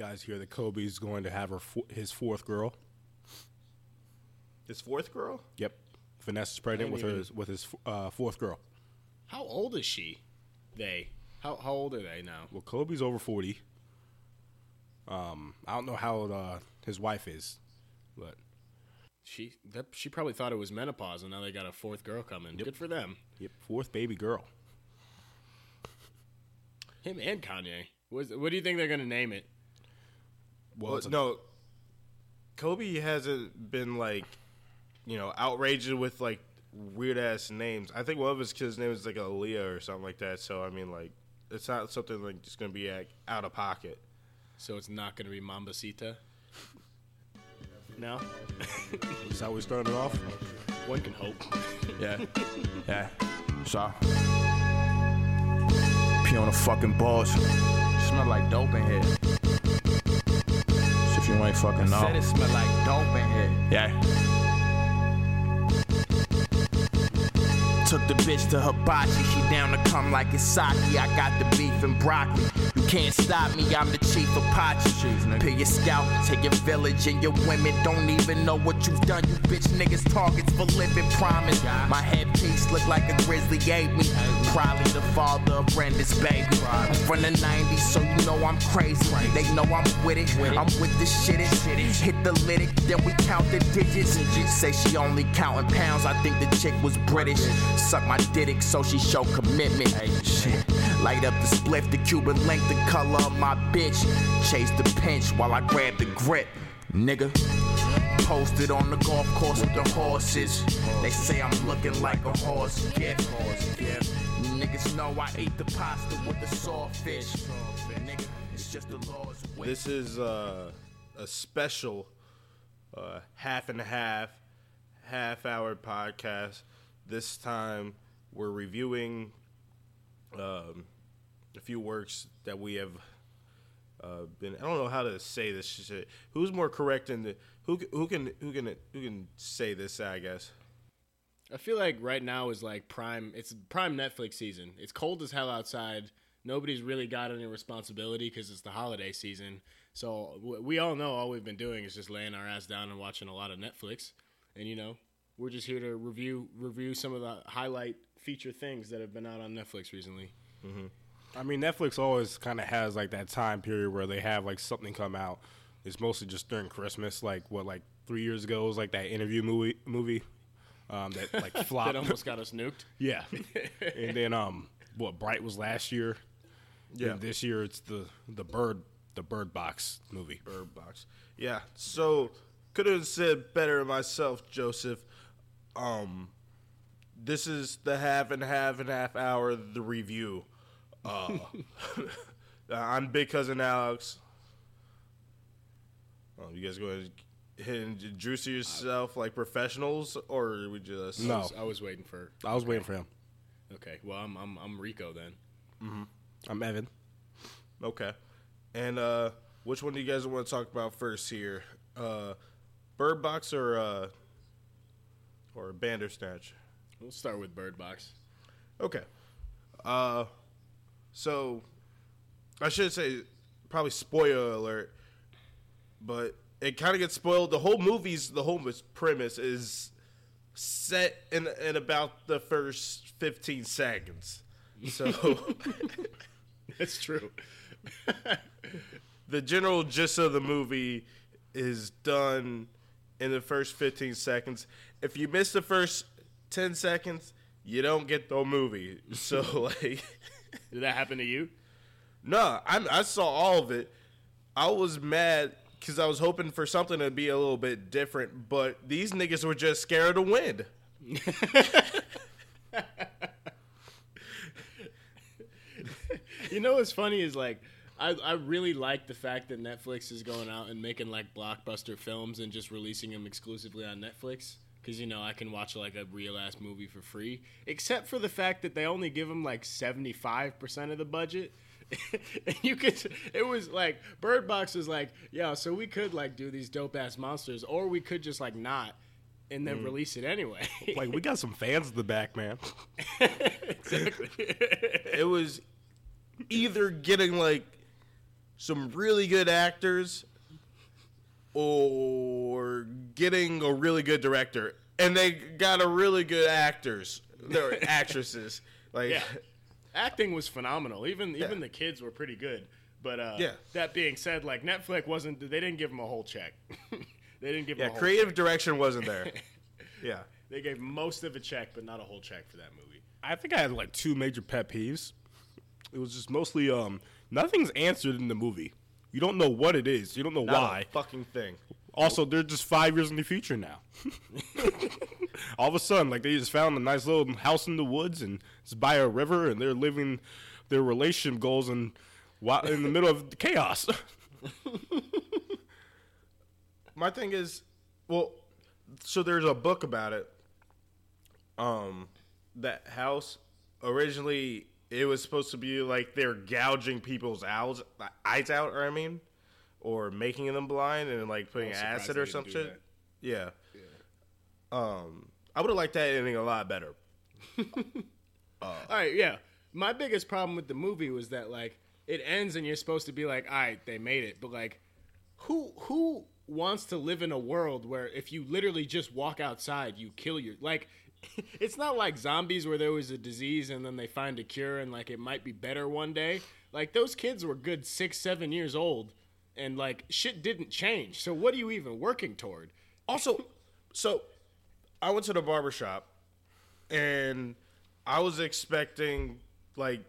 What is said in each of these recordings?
guys hear that Kobe's going to have her fo- his fourth girl? His fourth girl? Yep. Vanessa's pregnant with even- her with his uh, fourth girl. How old is she? They. How how old are they now? Well, Kobe's over forty. Um, I don't know how old uh, his wife is, but She that, she probably thought it was menopause, and now they got a fourth girl coming. Good for them. yep, fourth baby girl. Him and Kanye. What, what do you think they're gonna name it? Well, Well, no. Kobe hasn't been like, you know, outraged with like weird ass names. I think one of his kids' name is like Aaliyah or something like that. So I mean, like, it's not something like just gonna be like, out of pocket. So it's not gonna be Mambacita. No, is that we started off? one can hope. Yeah. Yeah. So. Pee on the fucking balls. Smell like dope in here. You ain't fucking know. Said it smell like dope in here. Yeah. The bitch to hibachi, she down to come like it's sake. I got the beef and broccoli. You can't stop me, I'm the chief of Pachi. Pay your scalp, take your village and your women don't even know what you've done. You bitch niggas targets for living promise. My headpiece look like a grizzly ate me. Probably the father of Brenda's baby. I'm from the 90s, so you know I'm crazy. They know I'm with it. I'm with the shit. Hit the lyric, then we count the digits. Say she only counting pounds. I think the chick was British. Suck my dick so she show commitment. Shit. Light up the spliff, the Cuban link, the color of my bitch. Chase the pinch while I grab the grip. Nigga. Posted on the golf course with the horses. They say I'm looking like a horse gift. Horse gift. Niggas know I ate the pasta with the sawfish. Nigga, it's just the Lord's will. This is uh, a special uh, half and a half, half hour podcast. This time we're reviewing um, a few works that we have uh, been. I don't know how to say this shit. Who's more correct in the who? Who can who can who can say this? I guess. I feel like right now is like prime. It's prime Netflix season. It's cold as hell outside. Nobody's really got any responsibility because it's the holiday season. So we all know all we've been doing is just laying our ass down and watching a lot of Netflix. And you know, we're just here to review review some of the highlight feature things that have been out on Netflix recently. I mean, Netflix always kind of has like that time period where they have like something come out. It's mostly just during Christmas. Like what, like three years ago was like that interview movie movie um, that like flopped. That almost got us nuked. yeah, and then um, what Bright was last year. Yeah. And this year it's the the bird the Bird Box movie. Bird Box. Yeah. So could have said better myself, Joseph. Um, this is the half and half and half hour the review. Uh, I'm Big Cousin Alex. Oh, you guys going to and introduce yourself like professionals, or we just I No. was, I was waiting for. I was waiting for him. Okay, well I'm I'm, I'm Rico then. I'm Evan. Okay. And uh which one do you guys want to talk about first here? Uh Bird Box or uh or Bandersnatch? We'll start with Bird Box. Okay. Uh so I should say probably spoiler alert, but it kind of gets spoiled. The whole movie's the whole premise is set in in about the first 15 seconds. So That's true. the general gist of the movie is done in the first 15 seconds. If you miss the first 10 seconds, you don't get the movie. So like Did that happen to you? no, I I saw all of it. I was mad cuz I was hoping for something to be a little bit different, but these niggas were just scared to win. You know what's funny is like I, I really like the fact that Netflix is going out and making like blockbuster films and just releasing them exclusively on Netflix because you know I can watch like a real ass movie for free. Except for the fact that they only give them like seventy five percent of the budget. and you could it was like Bird Box was like yeah so we could like do these dope ass monsters or we could just like not and then mm. release it anyway. Like we got some fans in the back, man. exactly. It was either getting like some really good actors or getting a really good director. And they got a really good actors, or actresses. Like, Yeah. Acting was phenomenal. Even even the kids were pretty good. But uh, Yeah. that being said, like Netflix wasn't. They didn't give them a whole check. they didn't give him yeah, a whole creative direction wasn't there. yeah. They gave most of a check, but not a whole check for that movie. I think I had like two major pet peeves. It was just mostly um nothing's answered in the movie. You don't know what it is. You don't know Not why. a fucking thing. Also, they're just five years in the future now. All of a sudden, like they just found a nice little house in the woods and it's by a river, and they're living their relationship goals in while in the middle of chaos. My thing is, well, so there's a book about it. Um, that house originally it was supposed to be like they're gouging people's eyes eyes out, or I mean, or making them blind and like putting acid or some shit. that. Yeah. Um, I would have liked that ending a lot better. All right, yeah. My biggest problem with the movie was that like it ends and you're supposed to be like, all right, they made it, but like, who who wants to live in a world where if you literally just walk outside, you kill your like. It's not like zombies where there was a disease and then they find a cure and like it might be better one day. Like those kids were good six, seven years old, and like shit didn't change. So what are you even working toward? Also, so I went to the barber shop and I was expecting like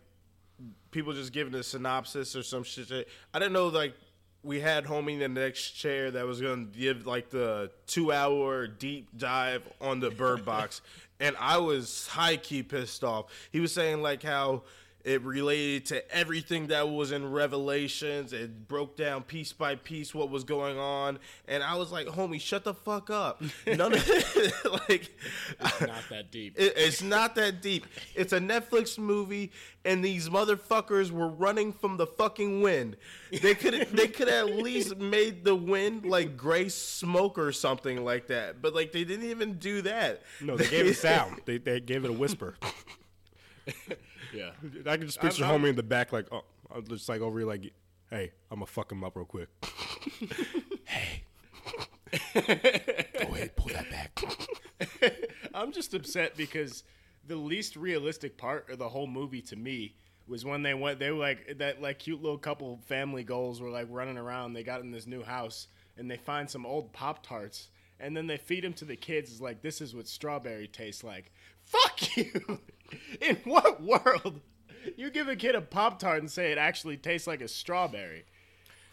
people just giving a synopsis or some shit. I didn't know like we had homie in the next chair that was gonna give like the two hour deep dive on the bird box and I was high key pissed off. He was saying like how it related to everything that was in Revelations. It broke down piece by piece what was going on, and I was like, "Homie, shut the fuck up." None of it, like, Not that deep. it, it's not that deep. It's a Netflix movie, and these motherfuckers were running from the fucking wind. They could they could at least made the wind like gray smoke or something like that, but like they didn't even do that. no, they gave it sound. They they gave it a whisper. Yeah. I can just picture I'm- homie in the back, like, oh, I'm just like over here, like, hey, I'm gonna fuck him up real quick. hey, go ahead, pull that back. I'm just upset because the least realistic part of the whole movie to me was when they went. They were like that, like cute little couple family goals were like running around. They got in this new house and they find some old Pop Tarts and then they feed them to the kids. It's like this is what strawberry tastes like. Fuck you! In what world? You give a kid a Pop Tart and say it actually tastes like a strawberry.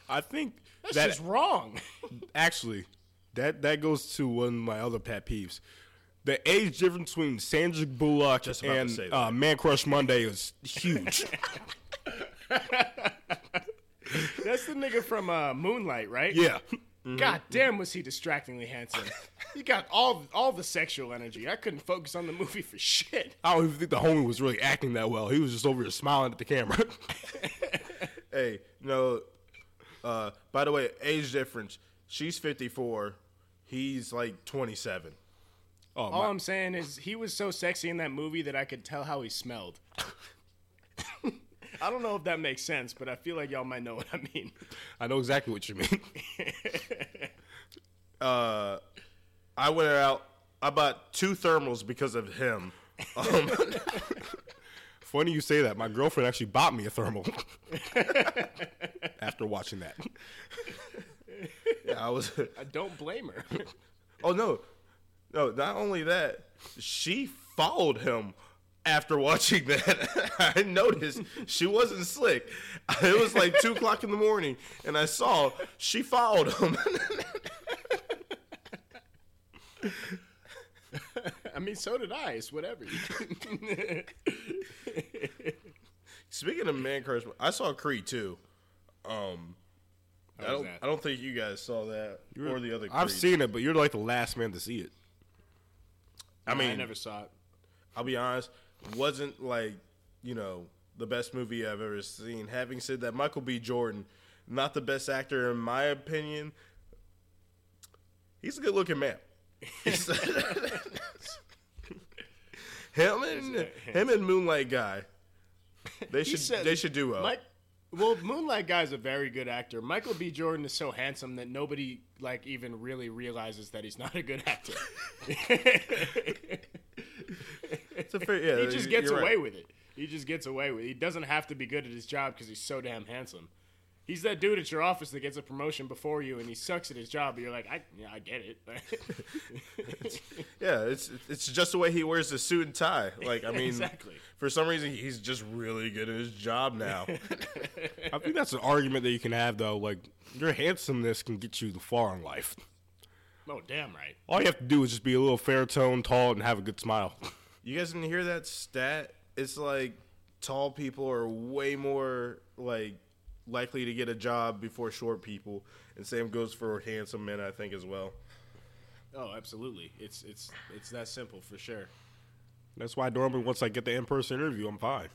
I think That's that just wrong. actually that that goes to one of my other pet peeves. The age difference between Sandra Bullock Just and uh, Man Crush Monday is huge. That's the nigga from uh, Moonlight, right? yeah. God damn, was he distractingly handsome? He got all all the sexual energy. I couldn't focus on the movie for shit. I don't even think the homie was really acting that well. He was just over here smiling at the camera. Hey, no. Uh, by the way, age difference. She's 54. He's like 27. oh, All my, I'm saying is he was so sexy in that movie that I could tell how he smelled. I don't know if that makes sense, but I feel like y'all might know what I mean. I know exactly what you mean. Uh, I went out. I bought two thermals because of him. Um, Funny you say that. My girlfriend actually bought me a thermal after watching that. yeah, I was. I don't blame her. Oh no, no. Not only that, she followed him after watching that. I noticed she wasn't slick. It was like two o'clock in the morning, and I saw she followed him. I mean, so did I. It's whatever. Speaking of man crush, I saw Creed too. Um, I don't. I don't think you guys saw that or the other. I've Creed. seen it, but you're like the last man to see it. I mean, I never saw it. I'll be honest, wasn't like you know the best movie I've ever seen. Having said that, Michael B. Jordan, not the best actor in my opinion. He's a good looking man. Him and him and Moonlight guy, they should said- they should do well. Mike Well, Moonlight Guy's a very good actor. Michael B. Jordan is so handsome that nobody like even really realizes that he's not a good actor. It's a fair, yeah, he just gets away right. with it. He just gets away with it. He doesn't have to be good at his job because he's so damn handsome. He's that dude at your office that gets a promotion before you and he sucks at his job, but you're like, I, yeah, I get it. Yeah, it's it's just the way he wears the suit and tie. Like I mean, Exactly. For some reason, he's just really good at his job now. I think that's an argument that you can have though. Like your handsomeness can get you the far in life. oh, damn right. All you have to do is just be a little fair tone, tall, and have a good smile. you guys didn't hear that stat? It's like tall people are way more like likely to get a job before short people, and same goes for handsome men, I think as well. Oh, absolutely. It's it's it's that simple for sure. That's why normally once I get the in-person interview, I'm fine.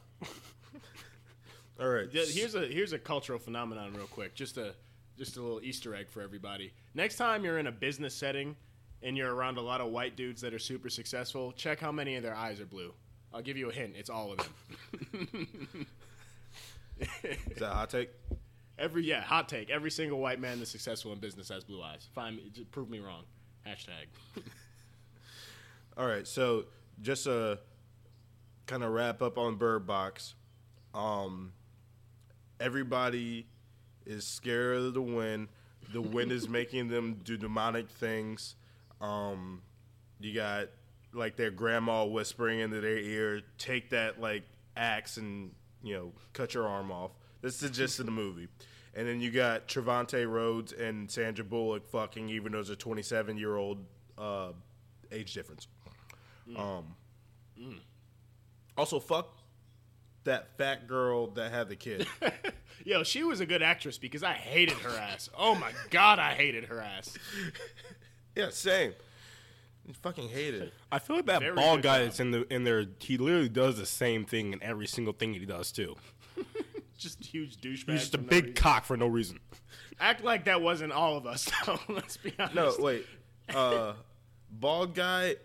All right, Yeah, Here's a here's a cultural phenomenon, real quick. Just a just a little Easter egg for everybody. Next time you're in a business setting and you're around a lot of white dudes that are super successful, check how many of their eyes are blue. I'll give you a hint. It's all of them. is that a hot take? Every yeah, hot take. Every single white man that's successful in business has blue eyes. Find me, prove me wrong. Hashtag. All right, so just a kind of wrap up on Bird Box. Um, everybody is scared of the wind. The wind is making them do demonic things. Um, you got like their grandma whispering into their ear, "Take that like axe and you know cut your arm off." This is just of the movie. And then you got Trevante Rhodes and Sandra Bullock fucking, even though there's a 27 year old uh, age difference. Um, Also, fuck that fat girl that had the kid. Yo, she was a good actress because I hated her ass. Oh my god, I hated her ass. yeah, same. You fucking hate it. I feel like that Very bald good guy job. that's in the in there, he literally does the same thing in every single thing he does too. Just huge douchebag. He's just a for no big reason. cock for no reason. Act like that wasn't all of us, though. Let's be honest. No, wait. Uh, bald guy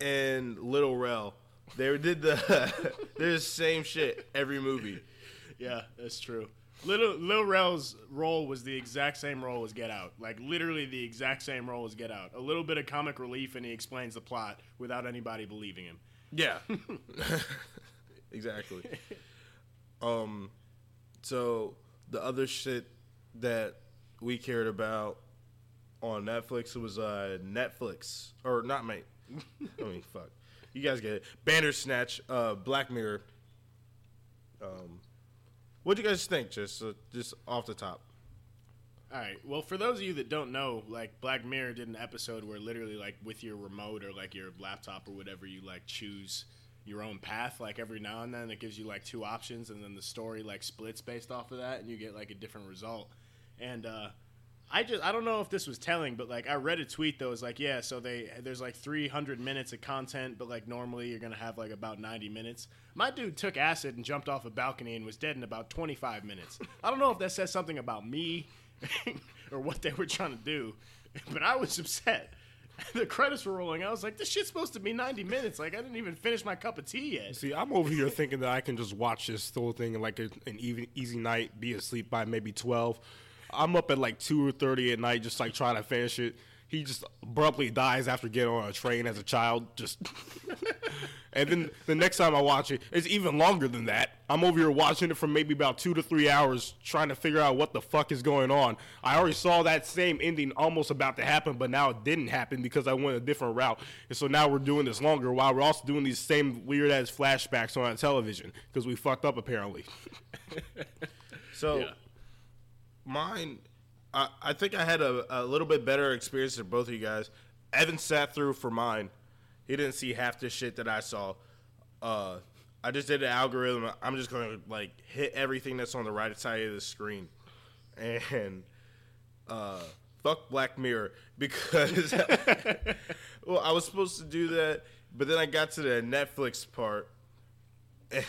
and Little Rel. They did the they're the same shit every movie. Yeah, that's true. Little Lil Rel's role was the exact same role as Get Out. Like literally the exact same role as Get Out. A little bit of comic relief, and he explains the plot without anybody believing him. Yeah. exactly. Um so the other shit that we cared about on Netflix was uh Netflix or not mate. I mean fuck. You guys get it. Bandersnatch, uh Black Mirror. Um what do you guys think just uh, just off the top? All right. Well, for those of you that don't know, like Black Mirror did an episode where literally, like with your remote or like your laptop or whatever, you like choose your own path. Like every now and then, it gives you like two options, and then the story like splits based off of that, and you get like a different result. And uh, I just I don't know if this was telling, but like I read a tweet that was like, yeah, so they there's like 300 minutes of content, but like normally you're gonna have like about 90 minutes. My dude took acid and jumped off a balcony and was dead in about 25 minutes. I don't know if that says something about me or what they were trying to do, but I was upset. The credits were rolling. I was like, this shit's supposed to be 90 minutes. Like I didn't even finish my cup of tea yet. See, I'm over here thinking that I can just watch this whole thing in like a, an even, easy night, be asleep by maybe 12. I'm up at like 2 or 30 at night just like trying to finish it. He just abruptly dies after getting on a train as a child. Just and then the next time I watch it, it's even longer than that. I'm over here watching it for maybe about two to three hours, trying to figure out what the fuck is going on. I already saw that same ending almost about to happen, but now it didn't happen because I went a different route. And so now we're doing this longer while we're also doing these same weird ass flashbacks on television because we fucked up apparently. So Yeah. Mine, I, I think I had a, a little bit better experience than both of you guys. Evan sat through for mine. He didn't see half the shit that I saw. Uh, I just did an algorithm. I'm just going to like hit everything that's on the right side of the screen, and uh, fuck Black Mirror because well, I was supposed to do that, but then I got to the Netflix part,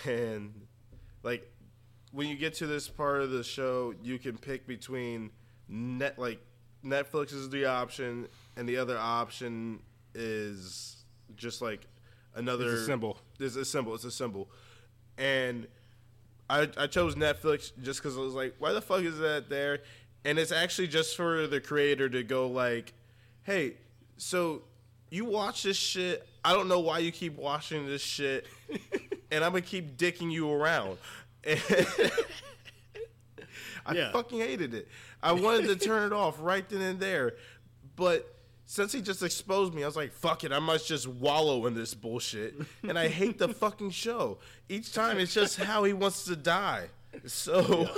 and like when you get to this part of the show, you can pick between net like Netflix is the option, and the other option is just like another It's a symbol. It's a symbol. It's a symbol, and I, I chose Netflix just because I was like, why the fuck is that there? And it's actually just for the creator to go like, hey, so you watch this shit. I don't know why you keep watching this shit, and I'm gonna keep dicking you around. I Yeah. fucking hated it. I wanted to turn it off right then and there, but since he just exposed me, I was like, "Fuck it, I must just wallow in this bullshit." And I hate the fucking show. Each time, it's just how he wants to die. So,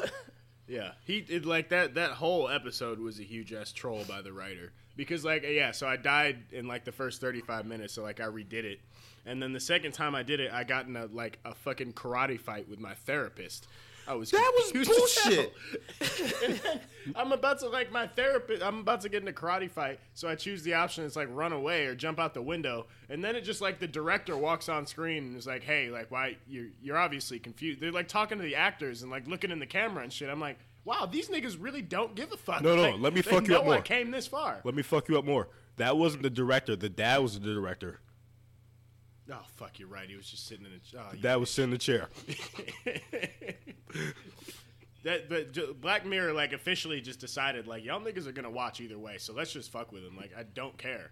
Yeah, he did like that. That whole episode was a huge ass troll by the writer because, like, yeah. So I died in like the first thirty five minutes. So like I redid it, and then the second time I did it, I got in a like a fucking karate fight with my therapist. I was That was bullshit. I'm about to like my therapist. I'm about to get in a karate fight, so I choose the option. It's like run away or jump out the window, and then it just like the director walks on screen and is like, "Hey, like why you're you're obviously confused." They're like talking to the actors and like looking in the camera and shit. I'm like, "Wow, these niggas really don't give a fuck." No, no, Like, let me fuck you know up I more. came this far. Let me fuck you up more. That wasn't the director. The dad was the director. Oh fuck, you're right. He was just sitting in a. Oh, The you- dad was sitting in the chair. that but Black Mirror like officially just decided like y'all niggas are gonna watch either way, so let's just fuck with them. Like I don't care.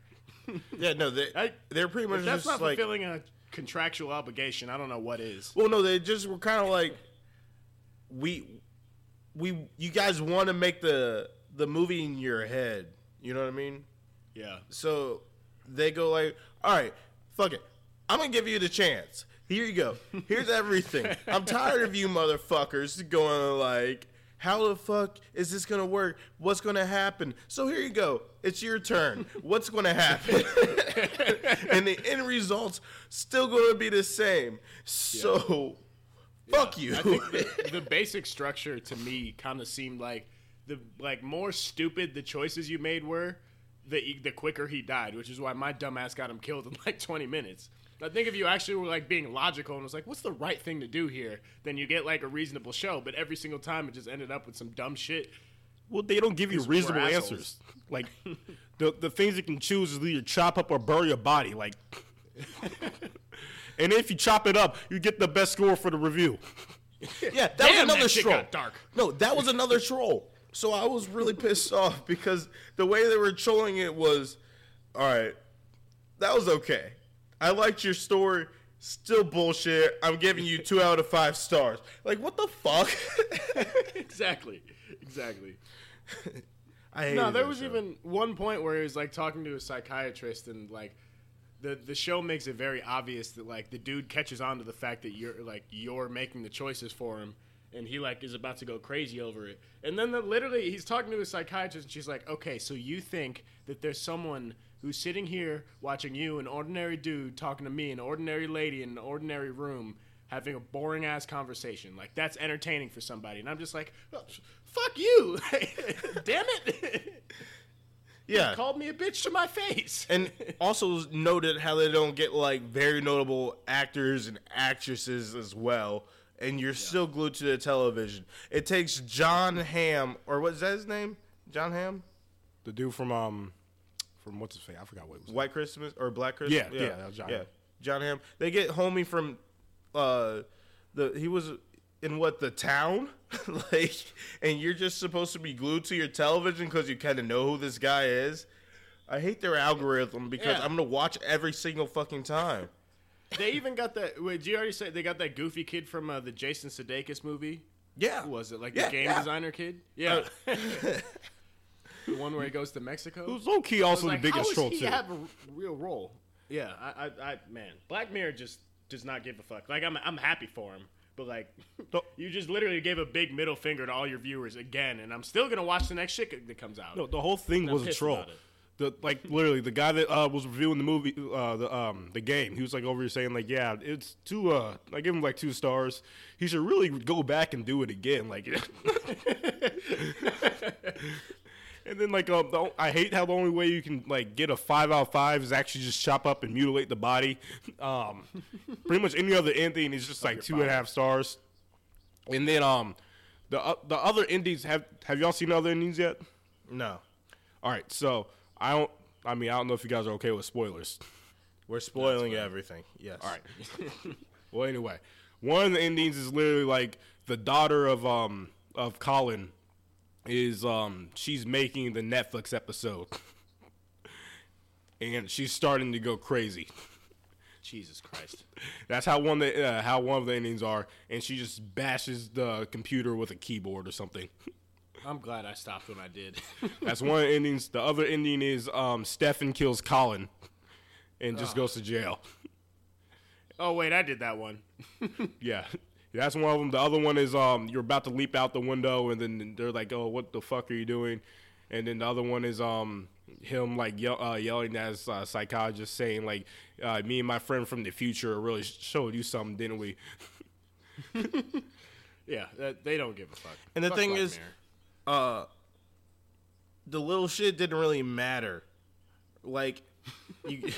yeah, no, they I- they're pretty much If that's just not like, fulfilling a contractual obligation, I don't know what is. well, no, they just were kind of like, we, we, you guys want to make the the movie in your head. You know what I mean? Yeah. So they go like, all right, fuck it. I'm gonna give you the chance. Here you go. Here's everything. I'm tired of you motherfuckers going like, how the fuck is this gonna work? What's gonna happen? So here you go. It's your turn. What's gonna happen? and the end result's still gonna be the same. So fuck you. I think the, the basic structure to me kind of seemed like the like more stupid the choices you made were, the e, the quicker he died, which is why my dumbass got him killed in like 20 minutes. I think if you actually were like being logical and was like, "What's the right thing to do here?" then you get like a reasonable show. But every single time, it just ended up with some dumb shit. Well, they don't give you reasonable answers. Like the the things you can choose is either chop up or bury your body. Like, and if you chop it up, you get the best score for the review. Yeah, that was another that troll. got dark. No, that was another troll. So I was really pissed off because the way they were trolling it was, all right, that was okay. I liked your story. Still bullshit. I'm giving you two out of five stars. Like what the fuck? exactly, exactly. I hated No, there that was show. even one point where he was like talking to a psychiatrist, and like the the show makes it very obvious that like the dude catches on to the fact that you're like you're making the choices for him, and he like is about to go crazy over it. And then the, literally he's talking to a psychiatrist, and she's like, "Okay, so you think that there's someone." Who's sitting here watching you, an ordinary dude, talking to me, an ordinary lady in an ordinary room, having a boring ass conversation. Like that's entertaining for somebody, and I'm just like, "Oh, "Fuck you, damn it!" yeah. called me a bitch to my face. and also noted how they don't get like very notable actors and actresses as well. And you're still glued to the television. It takes Jon Hamm or what's that his name? Jon Hamm? The dude from um from what's his face? I forgot what it was. White Christmas or Black Christmas? Yeah, yeah, that was John yeah. Jon Hamm. They get homie from uh the he was in what the town like and you're just supposed to be glued to your television because you kind of know who this guy is. I hate their algorithm because Yeah. I'm gonna watch every single fucking time. they even got that. Wait, did you already say they got that goofy kid from uh, the Jason Sudeikis movie? Yeah, Who was it? Like Yeah, the game yeah. designer kid? Yeah. the one where he goes to Mexico. It was low key also like, the biggest how troll does he too. have a r- real role? Yeah, I, I, I, man, Black Mirror just does not give a fuck. Like I'm, I'm happy for him, but like, No. you just literally gave a big middle finger to all your viewers again, and I'm still gonna watch the next shit that comes out. No, the whole thing I'm was a troll. The like literally the guy that uh, was reviewing the movie, uh, the um the game. He was like over here saying like, yeah, it's two. Uh, I give him like two stars. He should really go back and do it again. Like, and then like um, the, I hate how the only way you can like get a five out of five is actually just chop up and mutilate the body. Um, pretty much any other ending is just like two and a half stars. And then um, the uh, the other endings have have y'all seen other endings yet? no, All right, so I don't. I mean, I don't know if you guys are okay with spoilers. we're spoiling everything. Yes. All right. well, anyway, one of the endings is literally like the daughter of um of Colin is um she's making the Netflix episode, and she's starting to go crazy. Jesus Christ. That's how one the uh, how one of the endings are, and she just bashes the computer with a keyboard or something. I'm glad I stopped when I did. That's one of the endings. The other ending is um Stefan kills Colin, and just goes to jail. oh wait, I did that one. Yeah. That's one of them. The other one is um you're about to leap out the window and then they're like, "Oh, what the fuck are you doing?" And then the other one is um him like yell, uh, yelling at his uh, psychologist saying like, uh, "Me and my friend from the future really showed you something, didn't we?" Yeah, that, they don't give a fuck. And the Fuck thing Black is- Mirror. uh the little shit didn't really matter. Like you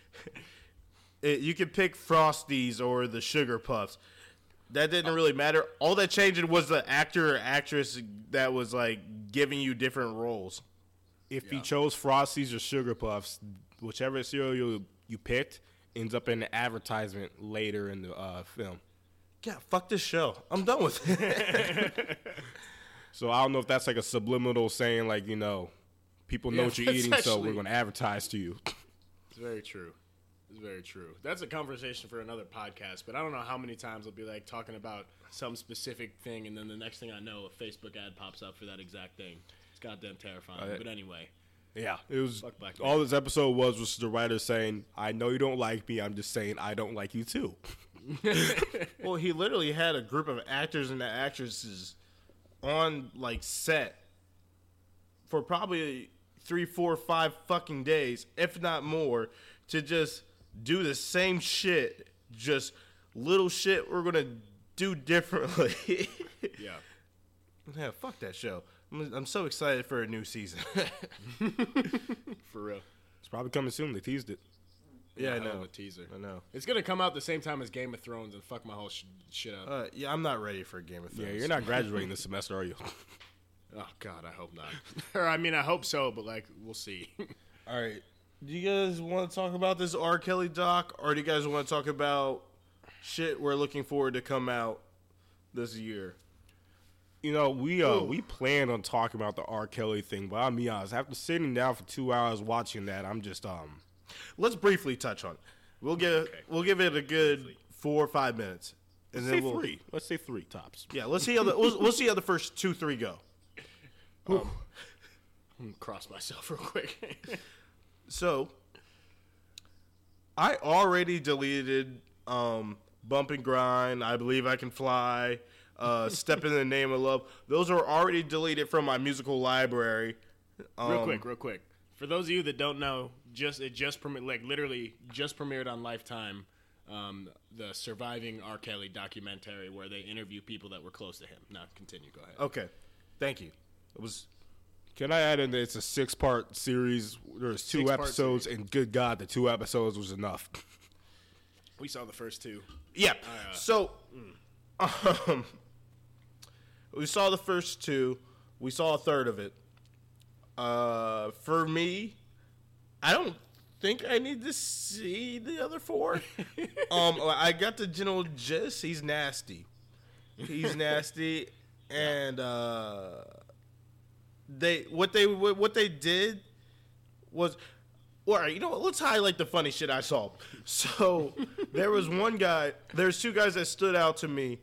it, you could pick Frosties or the Sugar Puffs. That didn't really matter. All that changed was the actor or actress that was like giving you different roles. If he chose Frosties or Sugar Puffs, whichever cereal you, you picked ends up in the advertisement later in the uh, film. Yeah, fuck this show. I'm done with it. So I don't know if that's like a subliminal saying, like you know, people know Yeah, what you're that's eating, so we're going to advertise to you. It's very true. It's very true. That's a conversation for another podcast, but I don't know how many times I'll be like talking about some specific thing, and then the next thing I know, a Facebook ad pops up for that exact thing. It's goddamn terrifying. Uh, but anyway, Yeah, it was Fuck Black all this episode was was the writer saying, "I know you don't like me. I'm just saying I don't like you too." well, he literally had a group of actors and actresses on like set for probably three, four, five fucking days, if not more, to just do the same shit, just little shit we're gonna do differently. yeah. yeah, fuck that show. I'm, I'm so excited for a new season. For real. It's probably coming soon. They teased it. yeah, I hell of know. a teaser. I know. It's gonna come out the same time as Game of Thrones and fuck my whole sh- shit up. Uh, yeah, I'm not ready for Game of Thrones. Yeah, you're not graduating this semester, are you? oh God, I hope not. or I mean, I hope so, but like, we'll see. All right. Do you guys want to talk about this R. Kelly doc, or do you guys want to talk about shit we're looking forward to come out this year? You know, we uh we planned on talking about the R. Kelly thing, but I'll be honest. After sitting down for two hours watching that, I'm just um Let's briefly touch on. it. We'll give we'll give it a good four or five minutes, and say then we'll three. Let's say three tops. yeah. Let's see how the we'll, we'll see how the first two three go. I'm gonna cross myself real quick. So, I already deleted um, Bump and Grind. I believe I can fly. Uh, Step in the name of love. Those are already deleted from my musical library. real Um, quick, real quick. For those of you that don't know, just it just premiered, like literally just premiered on Lifetime, um, the surviving R. Kelly documentary where they interview people that were close to him. Now continue. Go ahead. Okay, thank you. It was Can I add in that it's a six part series? There's two Six-part episodes, and good God, the two episodes was enough. We saw the first two. yeah. so, um, we saw the first two. We saw a third of it. Uh, for me, I don't think I need to see the other four. um, I got the general gist. He's nasty. He's nasty, and uh, they what they what they did was. All right, you know what? Let's highlight the funny shit I saw. So there was one guy. There's two guys that stood out to me.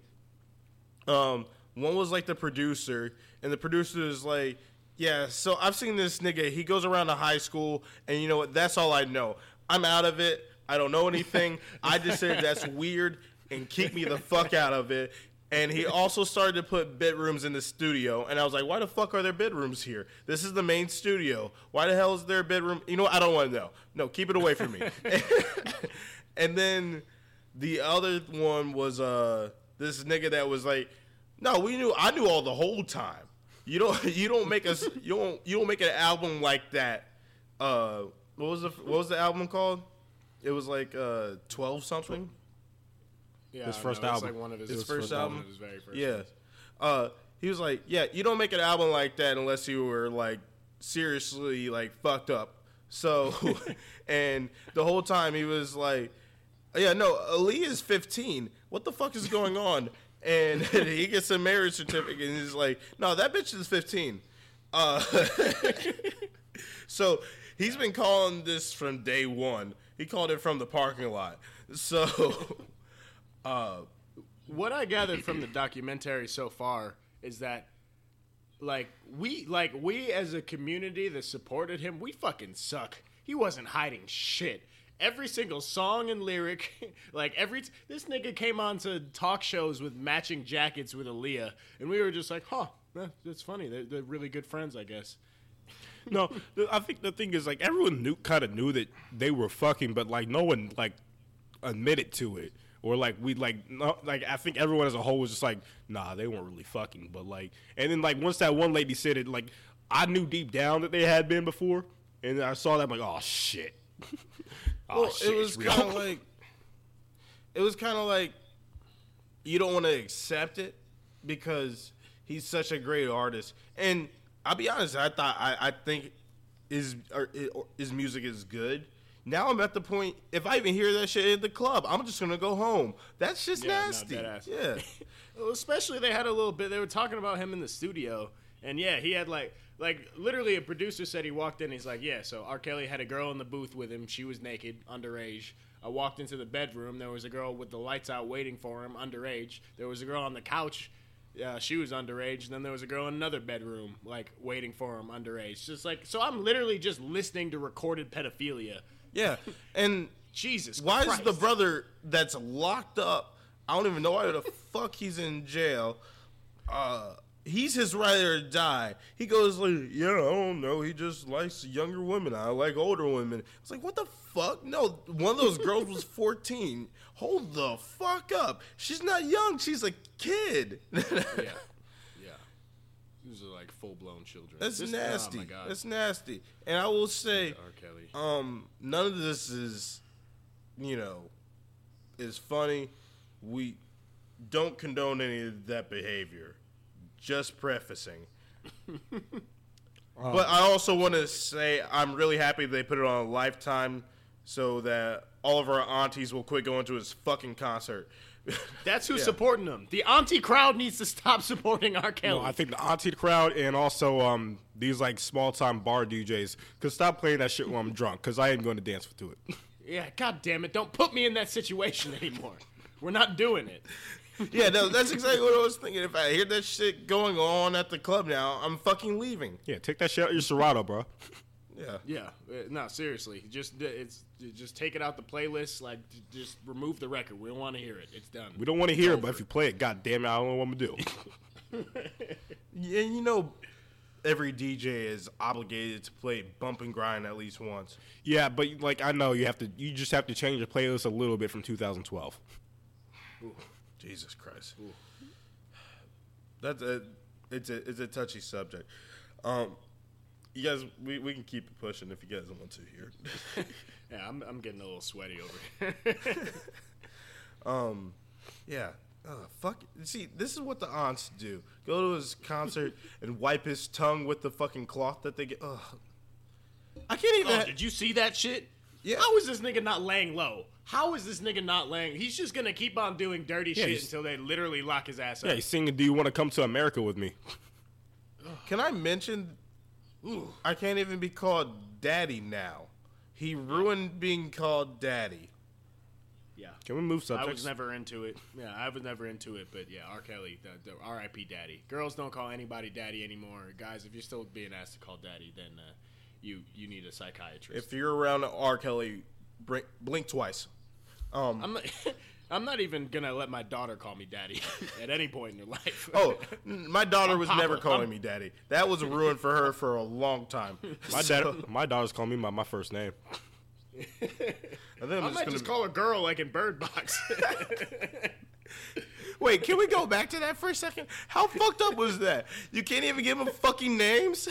Um, one was like the producer, and the producer is like, "Yeah, so I've seen this nigga. He goes around to high school, and you know what? That's all I know. I'm out of it. I don't know anything. I just said that's weird, and keep me the fuck out of it." And he also started to put bedrooms in the studio, and I was like, "Why the fuck are there bedrooms here? This is the main studio. Why the hell is there a bedroom? You know, what? I don't want to know. No, keep it away from me." and then the other one was uh this nigga that was like, no, we knew I knew all the whole time. You don't you don't make us you don't you don't make an album like that. Uh, what was the what was the album called? It was like uh twelve something. Yeah, His first it's album. like one of his, His his first album? His very first Yeah. Uh, he was like, yeah, you don't make an album like that unless you were like seriously like fucked up. So, and the whole time he was like, yeah, no, Ali is 15. What the fuck is going on? and he gets a marriage certificate, and he's like, "No, that bitch is 15." Uh, so he's been calling this from day one. He called it from the parking lot. So, uh, what I gathered from the documentary so far is that like we like we as a community that supported him, we fucking suck. He wasn't hiding shit. Every single song and lyric, like every t- this nigga came on to talk shows with matching jackets with Aaliyah, and we were just like, huh, eh, that's funny. They're, they're really good friends, I guess. No, I think the thing is like everyone knew kind of knew that they were fucking, but like no one like admitted to it. Or like we like no like I think everyone as a whole was just like nah they weren't really fucking but like and then like once that one lady said it like I knew deep down that they had been before and I saw that I'm like oh shit oh well, shit it was kind of like, it was kind of like, you don't want to accept it because he's such a great artist. And I'll be honest, I thought I, I think his or, or his music is good. Now I'm at the point. If I even hear that shit in the club, I'm just gonna go home. That's just Yeah, no, nasty. deadass. yeah. Well, especially they had a little bit. They were talking about him in the studio, and yeah, he had like like literally a producer said he walked in. He's like, yeah, so R. Kelly had a girl in the booth with him. She was naked, underage. I walked into the bedroom. There was a girl with the lights out waiting for him, underage. There was a girl on the couch. Uh, she was underage. And then there was a girl in another bedroom, like waiting for him, underage. Just like so, I'm literally just listening to recorded pedophilia. Yeah. And Jesus, why Christ. is the brother that's locked up? I don't even know why the fuck he's in jail. Uh, he's his or die. He goes like, yeah, I don't know. He just likes younger women. I like older women. It's like, what the fuck? No, one of those girls was fourteen. Hold the fuck up. She's not young. She's a kid. Yeah. These are like full blown children. That's This- nasty. Oh my god. That's nasty. And I will say, R. Kelly. um, none of this is, you know, is funny. We don't condone any of that behavior. Just prefacing. but I also want to say I'm really happy they put it on a Lifetime so that all of our aunties will quit going to his fucking concert. That's who's Yeah. supporting them. The auntie crowd needs to stop supporting R. Kelly. No, I think the auntie crowd and also um these like small time bar DJs could stop playing that shit when I'm drunk because I ain't going to dance to it. yeah, god damn it. Don't put me in that situation anymore. We're not doing it. yeah, no, that's exactly what I was thinking. If I hear that shit going on at the club now, I'm fucking leaving. yeah, take that shit out your Serato, bro. Yeah. Yeah, uh, no, seriously. Just it's just take it out the playlist. Like, just remove the record. We don't want to hear it. It's done. We don't want to hear it, but if you play it, god damn it, I don't know what I'm gonna do. Yeah, you know, every DJ is obligated to play bump and grind at least once. yeah, but like I know you have to, you just have to change the playlist a little bit from 2012. Jesus Christ. That's a it's a it's a touchy subject. Um, you guys, we, we can keep it pushing if you guys want to here. Yeah, I'm, I'm getting a little sweaty over here. um, yeah. Uh, fuck. See, this is what the aunts do. Go to his concert and wipe his tongue with the fucking cloth that they get. Ugh. I can't even. oh, did you see that shit? Yeah. How is this nigga not laying low? How is this nigga not laying? He's just gonna keep on doing dirty shit until they literally lock his ass Yeah, up. he's singing "Do You Want to Come to America with Me?" Can I mention? I can't even be called daddy now. He ruined being called daddy. Yeah. Can we move subjects? I was never into it. Yeah, I was never into it. But yeah, R. Kelly, the, the R.I.P. Daddy. Girls don't call anybody daddy anymore. Guys, if you're still being asked to call daddy, then uh, you you need a psychiatrist. If you're around R. Kelly, blink, blink twice. Um, I'm not, even gonna let my daughter call me daddy at any point in her life. oh, my daughter was never calling me daddy. That was a ruin for her for a long time. my So, dad, my daughter's calling me by my first name. I think I'm I just might gonna just call a girl like in Bird Box. Wait, can we go back to that for a second? How fucked up was that? You can't even give them fucking names?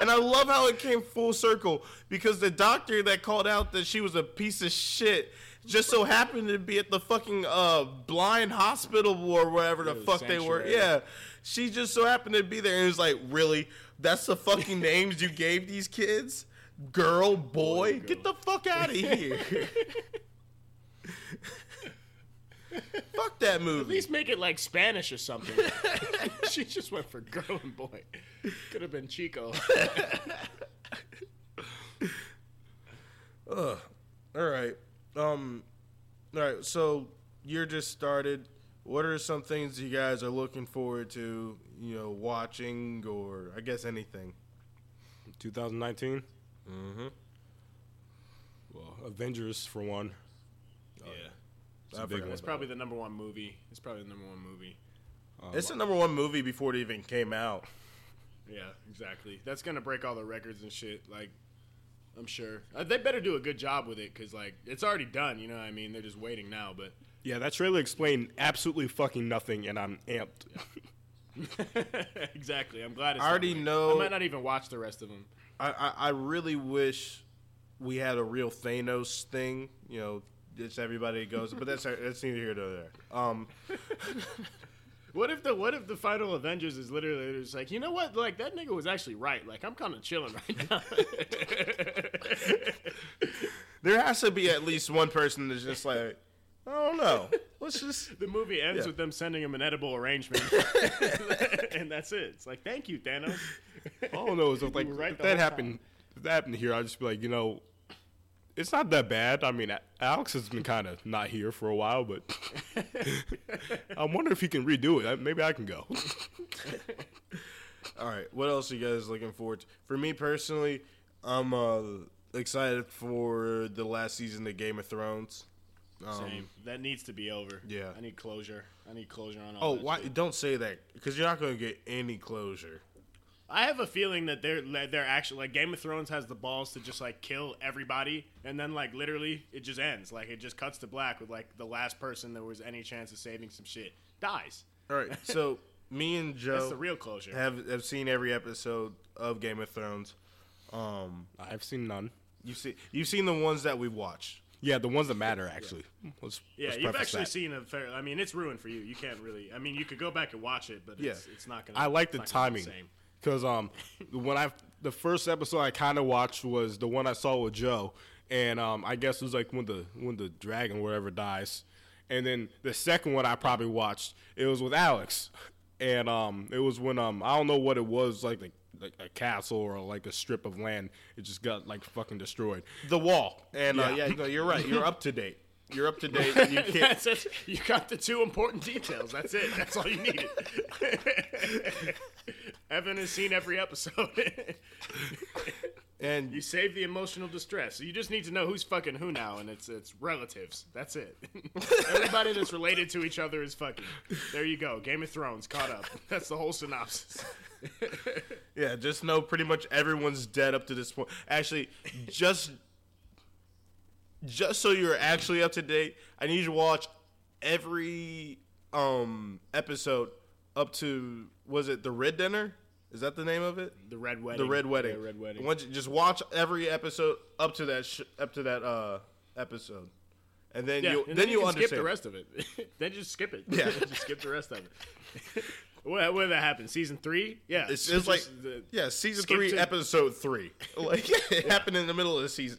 And I love how it came full circle because the doctor that called out that she was a piece of shit just so happened to be at the fucking uh, blind hospital or wherever the fuck they were. Yeah. She just so happened to be there and it was like, really? That's the fucking names you gave these kids? Girl, boy? Get the fuck out of here. Fuck that movie. At least make it like Spanish or something. she just went for girl and boy. Could have been Chico. Ugh. All right. Um. All right. So you're just started. What are some things you guys are looking forward to? You know, watching or I guess anything. 2019. Mm-hmm. Well, Avengers for one. yeah. It's big one. It's probably the number one movie. It's probably the number one movie. It's the number one movie before it even came out. Yeah, exactly. That's gonna break all the records and shit. Like, I'm sure uh, they better do a good job with it because like it's already done. You know what I mean? They're just waiting now. But Yeah, that trailer explained absolutely fucking nothing, and I'm amped. exactly. I'm glad. It's I already that know- I might not even watch the rest of them. I, I, I really wish we had a real Thanos thing. You know, just everybody goes, but that's that's neither here nor there. Um, What if the what if the final Avengers is literally just like you know what like that nigga was actually right like I'm kind of chilling right now. there has to be at least one person that's just like, I don't know. Let's just the movie ends Yeah. with them sending him an edible arrangement, and that's it. It's like thank you Thanos. I don't know. So like right if that whole happened, if that happened here, I'd just be like, you know, it's not that bad. I mean, Alex has been kind of not here for a while, but I wonder if he can redo it. Maybe I can go. All right. What else are you guys looking forward to? For me personally, I'm uh, excited for the last season of Game of Thrones. Um, Same. That needs to be over. Yeah. I need closure. I need closure on all. Oh, that why? shit. Don't say that because you're not going to get any closure. I have a feeling that they're they're actually like Game of Thrones has the balls to just like kill everybody, and then like literally it just ends. Like it just cuts to black with like the last person there was any chance of saving some shit dies. All right. So me and Joe That's the real closure. have have seen every episode of Game of Thrones. Um, I've seen none. you see, you've seen the ones that we've watched. Yeah, the ones that matter actually. Let's, yeah, let's you've preface actually that. seen a fair. I mean, it's ruined for you. You can't really. I mean, you could go back and watch it, but it's, Yeah. it's not gonna. I like it's the not gonna be timing same. Because um when I the first episode I kind of watched was the one I saw with Joe, and um I guess it was like when the when the dragon whatever dies, and then the second one I probably watched it was with Alex, and um it was when um I don't know what it was like like, like a castle or like a strip of land it just got like fucking destroyed. The Wall, and uh, Yeah. yeah, no, you're right. You're up to date. You're up to date. You can't. That's it. You got the two important details. That's it. That's all you needed. Evan has seen every episode. And you save the emotional distress. So you just need to know who's fucking who now, and it's it's relatives. That's it. Everybody that's related to each other is fucking. There you go. Game of Thrones caught up. That's the whole synopsis. yeah, just know pretty much everyone's dead up to this point. Actually, just just so you're actually up to date, I need you to watch every um episode up to was it the Red Dinner? Is that the name of it? The Red Wedding. The Red Wedding. The Red Wedding. Once- just watch every episode up to that sh- up to that uh episode, and then Yeah, you and then you can understand. skip the rest of it. then just skip it. Yeah. just skip the rest of it. what what that happen? Season three? Yeah, It's, it's like the- yeah, season three, to- episode three. Like it happened in the middle of the season.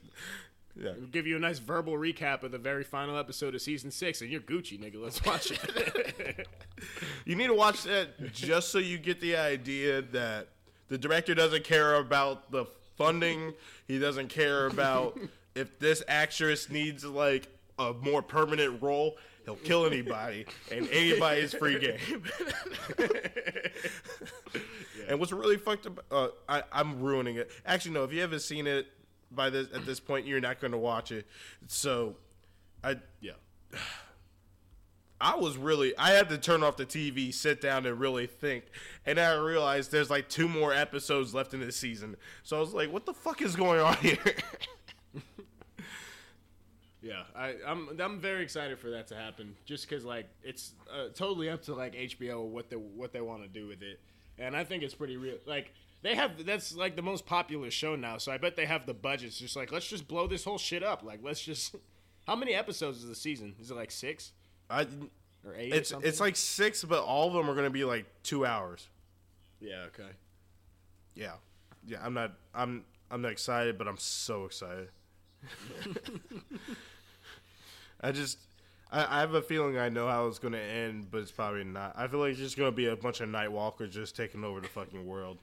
Yeah. give you a nice verbal recap of the very final episode of season six, and you're Gucci, nigga. Let's watch it. You need to watch that just so you get the idea that the director doesn't care about the funding. He doesn't care about if this actress needs like a more permanent role. He'll kill anybody, and anybody's free game. And what's really fucked up, uh, I, I'm ruining it. Actually, no. If you haven't seen it by this at this point, you're not going to watch it. So, I yeah. I was really I had to turn off the TV, sit down, and really think. And I realized there's like two more episodes left in this season. So I was like, "What the fuck is going on here?" Yeah, I, I'm I'm very excited for that to happen. Just because like it's uh, totally up to like HBO what they what they want to do with it, and I think it's pretty real. Like they have that's like the most popular show now, so I bet they have the budgets. Just like let's just blow this whole shit up. Like let's just. How many episodes is the season? Is it like six I, or eight? it's something? it's like six, but all of them are going to be like two hours. yeah, okay. Yeah, yeah. I'm not I'm I'm not excited, but I'm so excited. I just I, I have a feeling I know how it's going to end, but it's probably not. I feel like it's just going to be a bunch of Night Walkers just taking over the fucking world.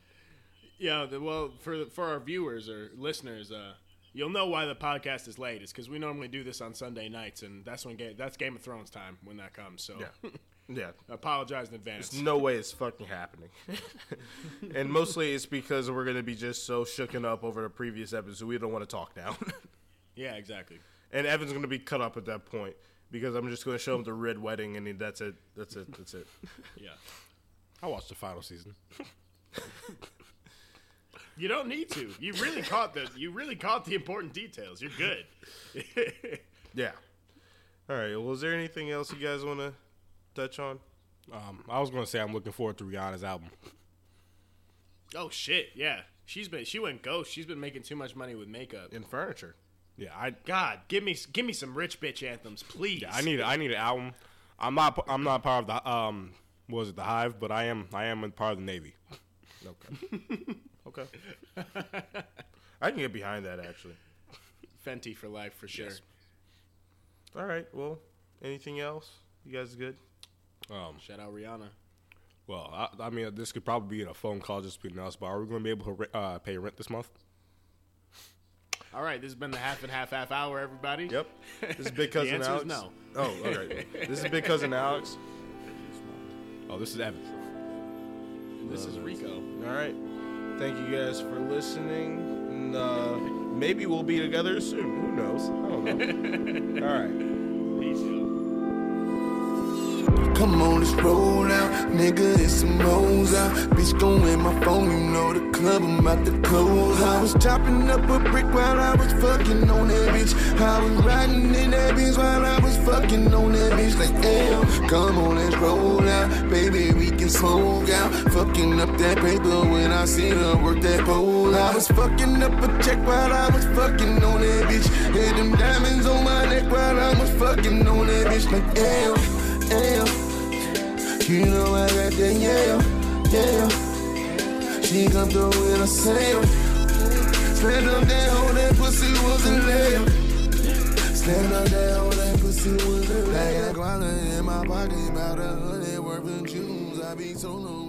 Yeah, the, well, for for our viewers or listeners, uh, you'll know why the podcast is late. It's because we normally do this on Sunday nights, and that's when ga- that's Game of Thrones time when that comes. So, Yeah. Yeah. apologize in advance. There's no way it's fucking happening. and mostly it's because we're going to be just so shooken up over the previous episode, we don't want to talk now. Yeah, exactly. and Evan's going to be cut up at that point because I'm just going to show him the red wedding and he- that's it. That's it. That's it. Yeah, I watched the final season. You don't need to. You really caught the you really caught the important details. You're good. Yeah. All right. Well, is there anything else you guys want to touch on? Um, I was gonna say I'm looking forward to Rihanna's album. oh shit, yeah. She's been she went ghost. She's been making too much money with makeup. In furniture. Yeah, I God, give me give me some rich bitch anthems, please. I need I need an album. I'm not I'm not part of the um what was it the Hive, but I am I am a part of the Navy. Okay. okay. I can get behind that actually. Fenty for life for sure. Yes. All right. Well, anything else? You guys good? Um, Shout out Rihanna. well, I, I mean this could probably be in a phone call just between us, but are we gonna be able to uh, pay rent this month? All right, this has been the half and half half hour, everybody. Yep. This is big cousin answer is Alex. no. Oh, all right. this is big cousin Alex. Oh, this is Evan. This is Rico. All right. Thank you guys for listening. And, uh, maybe we'll be together soon. Who knows? I don't know. all right. Peace, yo. Come on, let's roll out. Nigga, it's some hoes out. Bitch, go in my phone, you know the club, I'm about to close. I was chopping up a brick while I was fucking on that bitch. I was riding in that bitch while I was fucking on that bitch. Like, damn, come on, let's roll out. Baby, we can smoke out. Fucking up that paper when I see her work that pole. I was fucking up a check while I was fucking on that bitch. Had them diamonds on my neck while I was fucking on that bitch. Like, damn, damn. You know I got that yeah, yeah. She come through with a sale. Stand up that hoe, that pussy was a. Stand up that hoe, that pussy was a layup. Like a guala in my pocket, about a hundred worth of jewels. I be solo in